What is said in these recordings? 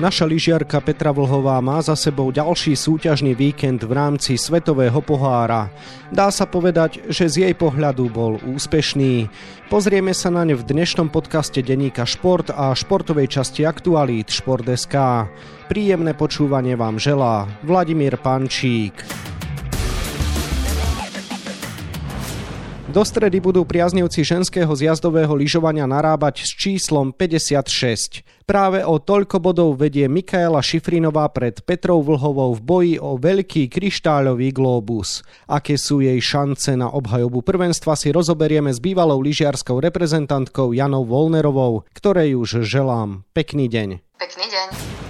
Naša lyžiarka Petra Vlhová má za sebou ďalší súťažný víkend v rámci Svetového pohára. Dá sa povedať, že z jej pohľadu bol úspešný. Pozrieme sa na ne v dnešnom podcaste denníka Šport a športovej časti Aktualít Šport.sk. Príjemné počúvanie vám želá Vladimír Pančík. Do stredy budú priaznivci ženského zjazdového lyžovania narábať s číslom 56. Práve o toľko bodov vedie Mikaela Šifrinová pred Petrou Vlhovou v boji o veľký kryštáľový globus. Aké sú jej šance na obhajobu prvenstva si rozoberieme s bývalou lyžiarskou reprezentantkou Janou Volnerovou, ktorej už želám pekný deň. Pekný deň.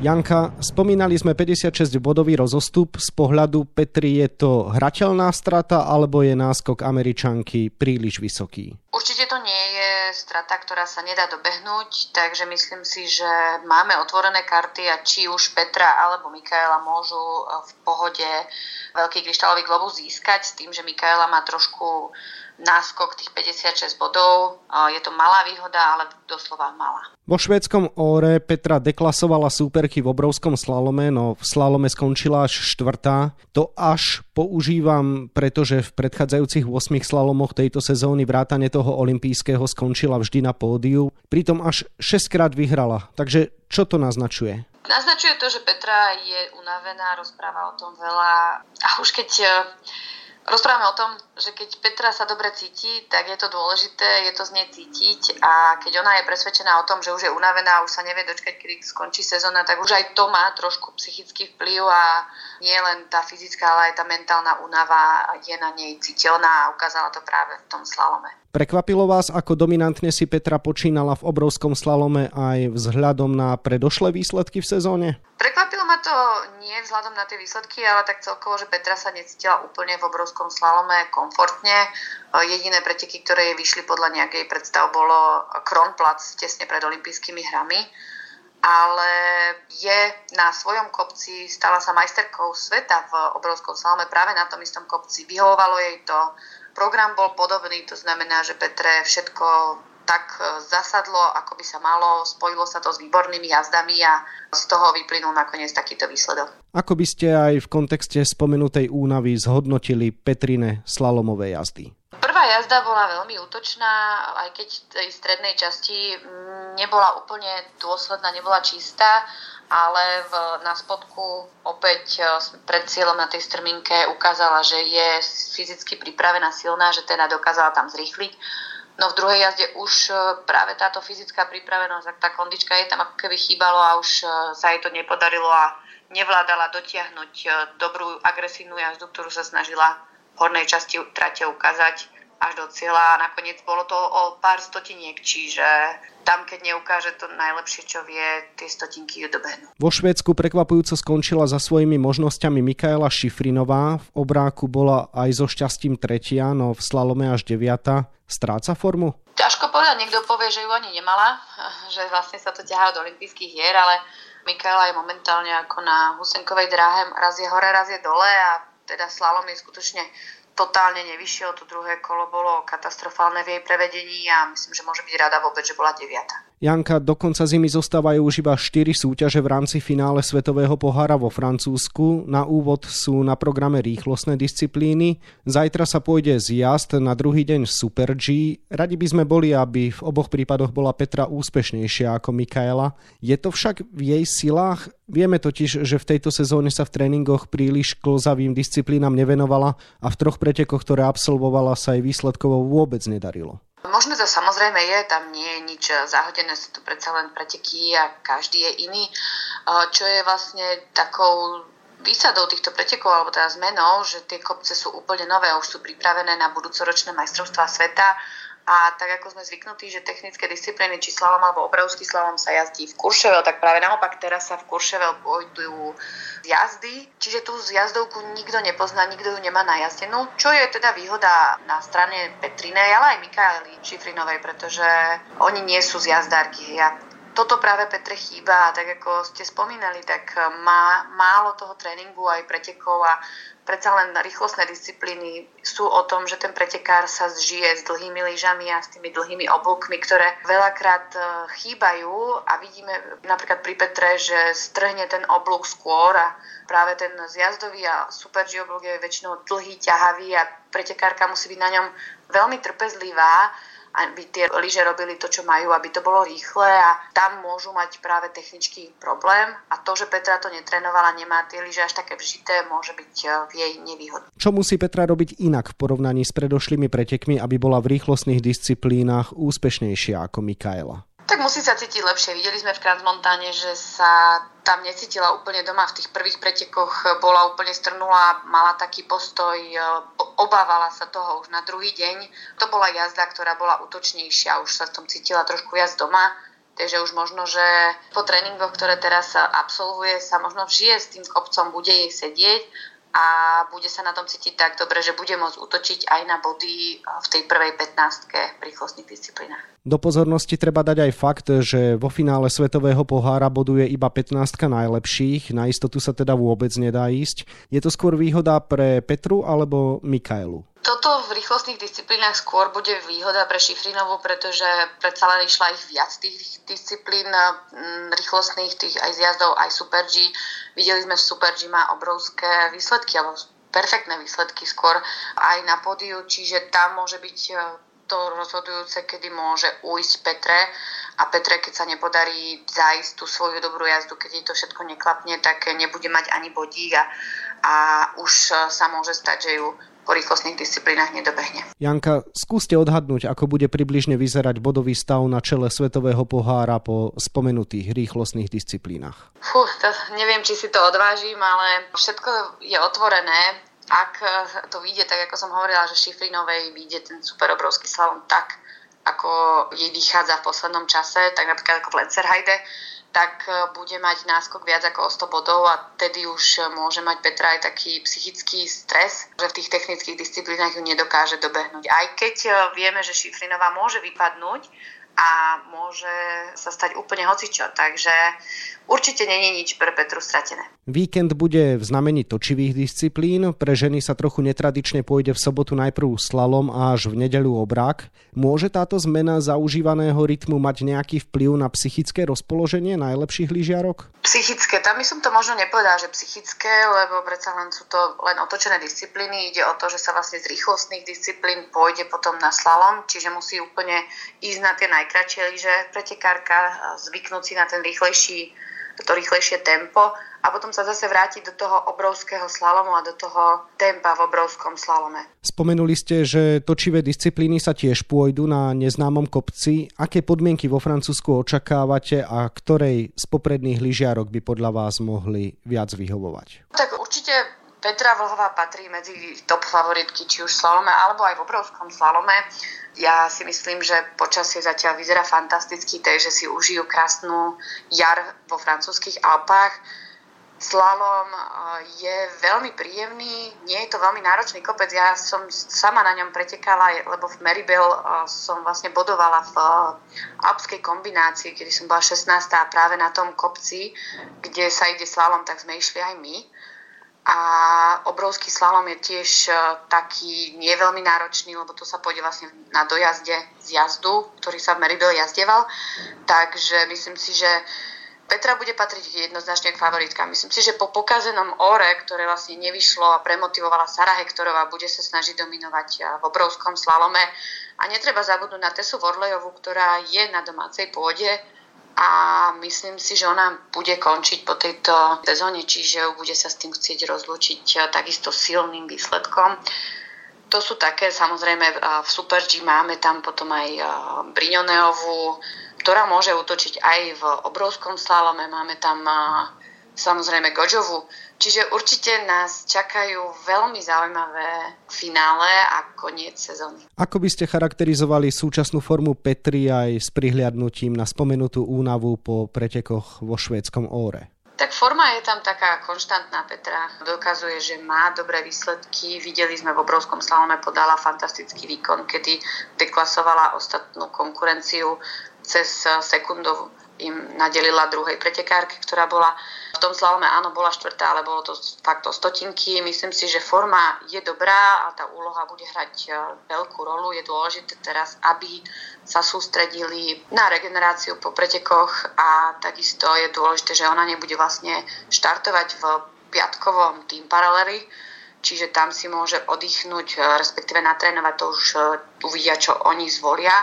Janka, spomínali sme 56-bodový rozostup. Z pohľadu Petri je to hrateľná strata alebo je náskok Američanky príliš vysoký? Určite to nie je strata, ktorá sa nedá dobehnúť, takže myslím si, že máme otvorené karty a či už Petra alebo Mikaela môžu v pohode veľký kryštálový globus získať s tým, že Mikaela má trošku náskok tých 56 bodov. Je to malá výhoda, ale doslova malá. Vo švédskom óre Petra deklasovala súperky v obrovskom slalome, no v slalome skončila až štvrtá. To až používam, pretože v predchádzajúcich 8 slalomoch tejto sezóny vrátane toho olympijského skončila vždy na pódiu. Pritom až 6 krát vyhrala. Takže čo to naznačuje? Naznačuje to, že Petra je unavená, rozpráva o tom veľa a už keď Rozprávame o tom, že keď Petra sa dobre cíti, tak je to dôležité, je to z nej cítiť a keď ona je presvedčená o tom, že už je unavená, už sa nevie dočkať, kedy skončí sezóna, tak už aj to má trošku psychický vplyv a nie len tá fyzická, ale aj tá mentálna únava je na nej citeľná a ukázala to práve v tom slalome. Prekvapilo vás, ako dominantne si Petra počínala v obrovskom slalome aj vzhľadom na predošlé výsledky v sezóne? Prekvapilo ma to nie vzhľadom na tie výsledky, ale tak celkovo, že Petra sa necítila úplne v obrovskom slalome komfortne. Jediné preteky, ktoré jej vyšli podľa nejakej predstav, bolo Kronplatz tesne pred olympijskými hrami ale je na svojom kopci, stala sa majsterkou sveta v obrovskom slalome práve na tom istom kopci. Vyhovovalo jej to, program bol podobný, to znamená, že Petre všetko tak e, zasadlo, ako by sa malo, spojilo sa to s výbornými jazdami a z toho vyplynul nakoniec takýto výsledok. Ako by ste aj v kontexte spomenutej únavy zhodnotili Petrine slalomové jazdy? Prvá jazda bola veľmi útočná, aj keď v tej strednej časti mm, nebola úplne dôsledná, nebola čistá, ale v, na spodku opäť e, pred cieľom na tej strminke ukázala, že je fyzicky pripravená, silná, že teda dokázala tam zrýchliť. No v druhej jazde už e, práve táto fyzická pripravenosť, tá kondička jej tam ako keby chýbalo a už e, sa jej to nepodarilo a nevládala dotiahnuť dobrú agresívnu jazdu, ktorú sa snažila v hornej časti trate ukázať až do cieľa a nakoniec bolo to o pár stotiniek, čiže tam, keď neukáže to najlepšie, čo vie, tie stotinky ju dobehnú. Vo Švédsku prekvapujúco skončila za svojimi možnosťami Mikaela Šifrinová. V obráku bola aj so šťastím tretia, no v slalome až deviata. Stráca formu? Ťažko povedať, niekto povie, že ju ani nemala, že vlastne sa to ťahá od olympijských hier, ale Mikaela je momentálne ako na Husenkovej dráhe, raz je hore, raz je dole a teda slalom je skutočne totálne nevyšiel. To druhé kolo bolo katastrofálne v jej prevedení a myslím, že môže byť rada vôbec, že bola deviata. Janka, do konca zimy zostávajú už iba 4 súťaže v rámci finále Svetového pohára vo Francúzsku. Na úvod sú na programe rýchlostné disciplíny. Zajtra sa pôjde z jazd, na druhý deň Super G. Radi by sme boli, aby v oboch prípadoch bola Petra úspešnejšia ako Mikaela. Je to však v jej silách? Vieme totiž, že v tejto sezóne sa v tréningoch príliš klzavým disciplínam nevenovala a v troch pretekoch, ktoré absolvovala, sa jej výsledkovo vôbec nedarilo. Možno to samozrejme je, tam nie je nič zahodené, sú to predsa len preteky a každý je iný. Čo je vlastne takou výsadou týchto pretekov, alebo teda zmenou, že tie kopce sú úplne nové, už sú pripravené na budúcoročné majstrovstvá sveta a tak ako sme zvyknutí, že technické disciplíny, či slalom alebo obrovský slalom sa jazdí v Kurševel, tak práve naopak teraz sa v Kurševel pôjdu jazdy, čiže tú jazdovku nikto nepozná, nikto ju nemá najazdenú, čo je teda výhoda na strane Petrinej, ale aj Mikaeli Šifrinovej, pretože oni nie sú z. Ja toto práve Petre chýba tak ako ste spomínali, tak má málo toho tréningu aj pretekov a predsa len rýchlostné disciplíny sú o tom, že ten pretekár sa zžije s dlhými lyžami a s tými dlhými oblúkmi, ktoré veľakrát e, chýbajú. A vidíme napríklad pri Petre, že strhne ten oblúk skôr a práve ten zjazdový a super oblúk je väčšinou dlhý, ťahavý a pretekárka musí byť na ňom veľmi trpezlivá aby tie lyže robili to, čo majú, aby to bolo rýchle a tam môžu mať práve techničky problém a to, že Petra to netrenovala, nemá tie lyže až také vžité, môže byť e, v jej nevýhodné. Čo musí Petra robiť inak v porovnaní s predošlými pretekmi, aby bola v rýchlostných disciplínach úspešnejšia ako Mikaela? Tak musí sa cítiť lepšie. Videli sme v Transmontáne, že sa tam necítila úplne doma. V tých prvých pretekoch bola úplne strnulá, mala taký postoj, e, obávala sa toho už na druhý deň. To bola jazda, ktorá bola útočnejšia, už sa v tom cítila trošku viac doma. Takže už možno, že po tréningoch, ktoré teraz absolvuje, sa možno žije s tým kopcom, bude jej sedieť a bude sa na tom cítiť tak dobre, že bude môcť útočiť aj na body v tej prvej 15 v rýchlostných disciplínach. Do pozornosti treba dať aj fakt, že vo finále Svetového pohára boduje iba 15 najlepších, na istotu sa teda vôbec nedá ísť. Je to skôr výhoda pre Petru alebo Mikaelu? Toto v rýchlostných disciplínach skôr bude výhoda pre Šifrinovú, pretože predsa len išla ich viac tých disciplín rýchlostných, tých aj zjazdov, aj Super G. Videli sme, Super G má obrovské výsledky, alebo perfektné výsledky skôr aj na pódiu, čiže tam môže byť e, to rozhodujúce, kedy môže ujsť Petre. A Petre, keď sa nepodarí zájsť tú svoju dobrú jazdu, keď jej to všetko neklapne, tak nebude mať ani bodík a, a už e, sa môže stať, že ju po rýchlostných disciplínach nedobehne. Janka, skúste odhadnúť, ako bude približne vyzerať bodový stav na čele Svetového pohára po spomenutých rýchlostných disciplínach. Fú, to neviem, či si to odvážim, ale všetko je otvorené. Ak to vyjde, tak ako som hovorila, že Šifrinovej vyjde ten super obrovský slalom tak, ako jej vychádza v poslednom čase, tak napríklad ako v Lenzerheide, tak e, bude mať náskok viac ako o 100 bodov a tedy už môže mať Petra aj taký psychický stres, že v tých technických disciplínach ju nedokáže dobehnúť. Aj keď e, vieme, že Šifrinová môže vypadnúť, a môže sa stať úplne hocičo. Takže určite není nič pre Petru stratené. Víkend bude v znamení točivých disciplín. Pre ženy sa trochu netradične pôjde v sobotu najprv slalom a až v nedeľu obrák. Môže táto zmena zaužívaného rytmu mať nejaký vplyv na psychické rozpoloženie najlepších lyžiarok? Psychické, tam by som to možno nepovedala, že psychické, lebo predsa len sú to len otočené disciplíny. Ide o to, že sa vlastne z rýchlostných disciplín pôjde potom na slalom, čiže musí úplne ísť na tie naj najkračšie lyže, pretekárka, zvyknúť si na ten rýchlejší, to rýchlejšie tempo a potom sa zase vrátiť do toho obrovského slalomu a do toho tempa v obrovskom slalome. Spomenuli ste, že točivé disciplíny sa tiež pôjdu na neznámom kopci. Aké podmienky vo Francúzsku očakávate a ktorej z popredných lyžiarok by podľa vás mohli viac vyhovovať? Tak určite Petra Vlhová patrí medzi top favoritky, či už v slalome, alebo aj v obrovskom slalome. Ja si myslím, že počasie zatiaľ vyzerá fantasticky, takže si užijú krásnu jar vo francúzských Alpách. Slalom eh, je veľmi príjemný, nie je to veľmi náročný kopec. Ja som sama na ňom pretekala, lebo v Meribel eh, som vlastne bodovala v eh, alpskej kombinácii, kedy som bola 16. a práve na tom kopci, kde sa ide slalom, tak sme išli aj my a obrovský slalom je tiež e, taký nie veľmi náročný, lebo to sa pôjde vlastne na dojazde z jazdu, ktorý sa v Meribel jazdeval. Takže myslím si, že Petra bude patriť jednoznačne k favoritkám. Myslím si, že po pokazenom ore, ktoré vlastne nevyšlo a premotivovala Sara Hektorová, bude sa snažiť dominovať e, v obrovskom slalome. A netreba zabudnúť na Tesu Vorlejovu, ktorá je na domácej pôde a myslím si, že ona bude končiť po tejto sezóne, čiže bude sa s tým chcieť rozlúčiť eh, takisto silným výsledkom. To sú také, samozrejme, v Super G máme tam potom aj eh, Briňoneovú, ktorá môže útočiť aj v obrovskom slalome. Máme tam samozrejme Gožovu. Čiže určite nás čakajú veľmi zaujímavé finále a koniec sezóny. Ako by ste charakterizovali súčasnú formu Petri aj s prihliadnutím na spomenutú únavu po pretekoch vo švédskom Óre? Tak forma je tam taká konštantná Petra. Dokazuje, že má dobré výsledky. Videli sme v obrovskom slalome, podala fantastický výkon, kedy deklasovala ostatnú konkurenciu cez sekundovú im nadelila druhej pretekárke, ktorá bola v tom slalome, áno, bola štvrtá, ale bolo to fakt o stotinky. Myslím si, že forma je dobrá a tá úloha bude hrať e, veľkú rolu. Je dôležité teraz, aby sa sústredili na regeneráciu po pretekoch a takisto je dôležité, že ona nebude vlastne štartovať v piatkovom tým paralely, čiže tam si môže oddychnúť, e, respektíve natrénovať, to už e, uvidia, čo oni zvolia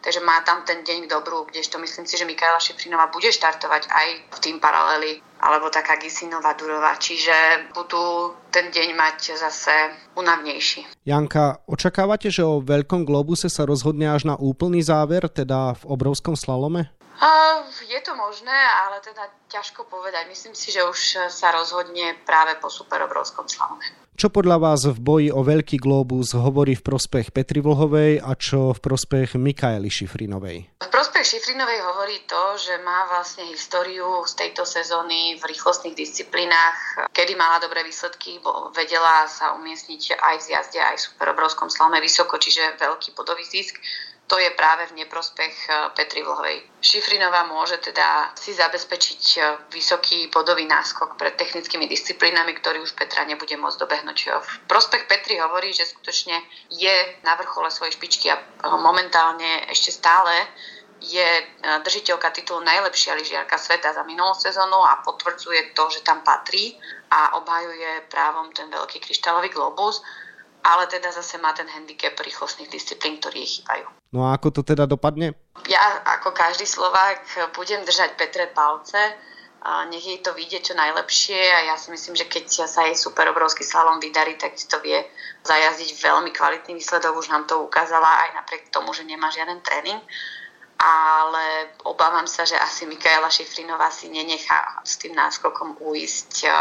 takže má tam ten deň k dobru, kdežto myslím si, že Mikaela Šifrinová bude štartovať aj v tým paraleli alebo taká Gisinová Durová, čiže budú ten deň mať zase unavnejší. Janka, očakávate, že o Veľkom globuse sa rozhodne až na úplný záver, teda v obrovskom slalome? Uh, je to možné, ale teda ťažko povedať. Myslím si, že už sa rozhodne práve po superobrovskom slalome. Čo podľa vás v boji o veľký globus hovorí v prospech Petri Vlhovej a čo v prospech Mikaeli Šifrinovej? V prospech Šifrinovej hovorí to, že má vlastne históriu z tejto sezóny v rýchlostných disciplínach, kedy mala dobré výsledky, bo vedela sa umiestniť aj v zjazde, aj v superobrovskom slame vysoko, čiže veľký bodový zisk to je práve v neprospech e, Petri Vlhovej. Šifrinová môže teda si zabezpečiť e, vysoký bodový náskok pred technickými disciplínami, ktorý už Petra nebude môcť dobehnúť. E, v prospech Petri hovorí, že skutočne je na vrchole svojej špičky a momentálne ešte stále je držiteľka titulu najlepšia lyžiarka sveta za minulú sezónu a potvrdzuje to, že tam patrí a obhajuje právom ten veľký kryštálový globus ale teda zase má ten handicap rýchlostných disciplín, ktorý jej chýbajú. No a ako to teda dopadne? Ja ako každý Slovák budem držať Petre palce, a nech jej to vyjde čo najlepšie a ja si myslím, že keď sa jej super obrovský slalom vydarí, tak to vie zajazdiť veľmi kvalitný výsledok. Už nám to ukázala aj napriek tomu, že nemá žiaden tréning ale obávam sa, že asi Mikaela Šifrinová si nenechá s tým náskokom uísť eh,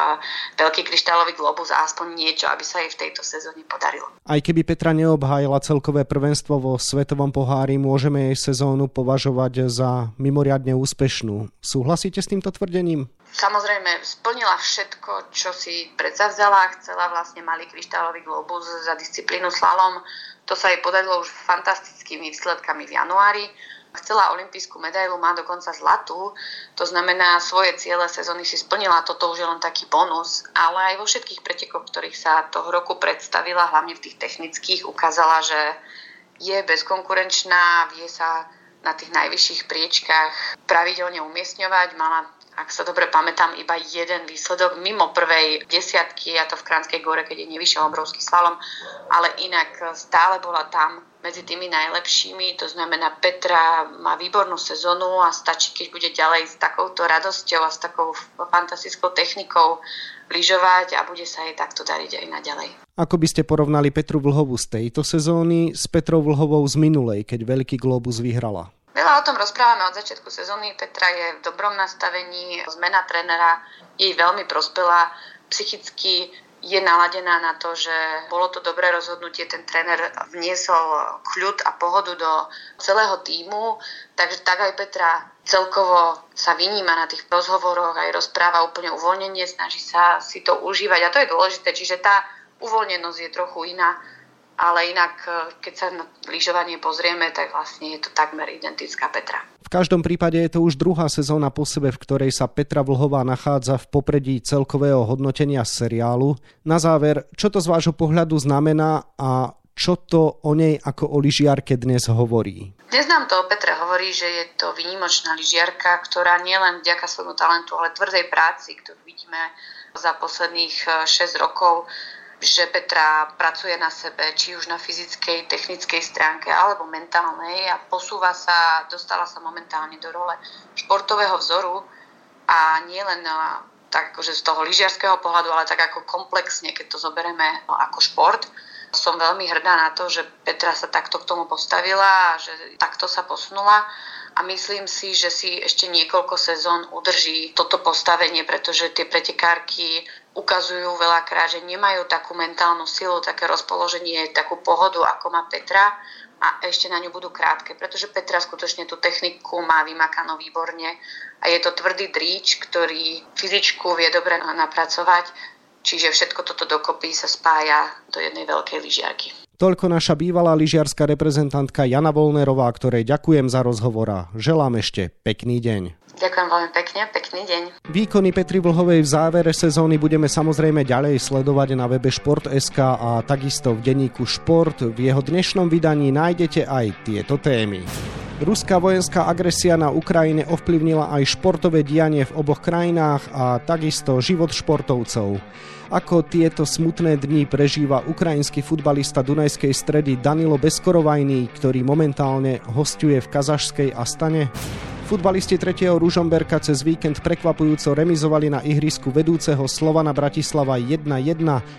veľký kryštálový globus a aspoň niečo, aby sa jej v tejto sezóne podarilo. Aj keby Petra neobhájila celkové prvenstvo vo Svetovom pohári, môžeme jej sezónu považovať za mimoriadne úspešnú. Súhlasíte s týmto tvrdením? Samozrejme, splnila všetko, čo si predsavzala. Chcela vlastne malý kryštálový globus za disciplínu slalom. To sa jej podarilo už fantastickými výsledkami v januári Chcela olimpijskú medailu, má dokonca zlatú, to znamená svoje ciele sezóny si splnila, toto už je len taký bonus, ale aj vo všetkých pretekoch, ktorých sa toho roku predstavila, hlavne v tých technických, ukázala, že je bezkonkurenčná, vie sa na tých najvyšších priečkách pravidelne umiestňovať, mala ak sa dobre pamätám, iba jeden výsledok mimo prvej desiatky, a to v Kránskej gore, keď je nevyšiel obrovský slalom, ale inak stále bola tam medzi tými najlepšími, to znamená Petra má výbornú sezónu a stačí, keď bude ďalej s takouto radosťou a s takou fantastickou technikou lyžovať a bude sa jej takto dariť aj naďalej. Ako by ste porovnali Petru Vlhovú z tejto sezóny s Petrou Vlhovou z minulej, keď Veľký globus vyhrala? Veľa o tom rozprávame od začiatku sezóny. Petra je v dobrom nastavení, zmena trénera jej veľmi prospela. Psychicky je naladená na to, že bolo to dobré rozhodnutie, ten tréner vniesol kľud a pohodu do celého týmu, takže tak aj Petra celkovo sa vyníma na tých rozhovoroch, aj rozpráva úplne uvoľnenie, snaží sa si to užívať. A to je dôležité, čiže tá uvoľnenosť je trochu iná ale inak, e, keď sa na lyžovanie pozrieme, tak vlastne je to takmer identická Petra. V každom prípade je to už druhá sezóna po sebe, v ktorej sa Petra Vlhová nachádza v popredí celkového hodnotenia seriálu. Na záver, čo to z vášho pohľadu znamená a čo to o nej ako o lyžiarke dnes hovorí? Dnes nám to o Petre hovorí, že je to výnimočná lyžiarka, ktorá nielen vďaka svojmu talentu, ale tvrdej práci, ktorú vidíme za posledných 6 e, rokov, že Petra pracuje na sebe, či už na fyzickej, technickej stránke alebo mentálnej a posúva sa, dostala sa momentálne do role športového vzoru a nie len tak akože z toho lyžiarského pohľadu, ale tak ako komplexne, keď to zoberieme ako šport. Som veľmi hrdá na to, že Petra sa takto k tomu postavila a že takto sa posunula a myslím si, že si ešte niekoľko sezón udrží toto postavenie, pretože tie pretekárky ukazujú veľakrát, že nemajú takú mentálnu silu, také rozpoloženie, takú pohodu, ako má Petra a ešte na ňu budú krátke, pretože Petra skutočne tú techniku má vymakanú výborne a je to tvrdý dríč, ktorý fyzičku vie dobre napracovať, čiže všetko toto dokopy sa spája do jednej veľkej lyžiarky. Toľko naša bývalá lyžiarská reprezentantka Jana Volnerová, ktorej ďakujem za rozhovor a želám ešte pekný deň. Ďakujem veľmi pekne, pekný deň. Výkony Petri Vlhovej v závere sezóny budeme samozrejme ďalej sledovať na webe Šport.sk a takisto v denníku Šport. V jeho dnešnom vydaní nájdete aj tieto témy. Ruská vojenská agresia na Ukrajine ovplyvnila aj športové dianie v oboch krajinách a takisto život športovcov. Ako tieto smutné dni prežíva ukrajinský futbalista Dunajskej stredy Danilo Beskorovajný, ktorý momentálne hostuje v kazašskej Astane? Futbalisti 3. Ružomberka cez víkend prekvapujúco remizovali na ihrisku vedúceho Slovana Bratislava 1-1,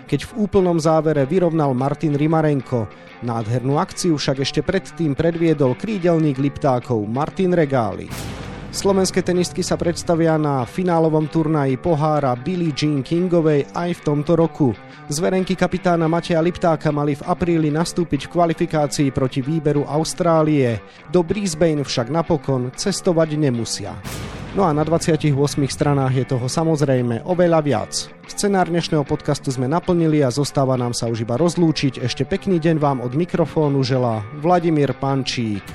keď v úplnom závere vyrovnal Martin Rimarenko. Nádhernú akciu však ešte predtým predviedol krídelník Liptákov Martin Regáli. Slovenské tenistky sa predstavia na finálovom turnaji pohára Billie Jean Kingovej aj v tomto roku. Zverenky kapitána Mateja Liptáka mali v apríli nastúpiť v kvalifikácii proti výberu Austrálie. Do Brisbane však napokon cestovať nemusia. No a na 28 stranách je toho samozrejme oveľa viac. Scenár dnešného podcastu sme naplnili a zostáva nám sa už iba rozlúčiť. Ešte pekný deň vám od mikrofónu želá Vladimír Pančík.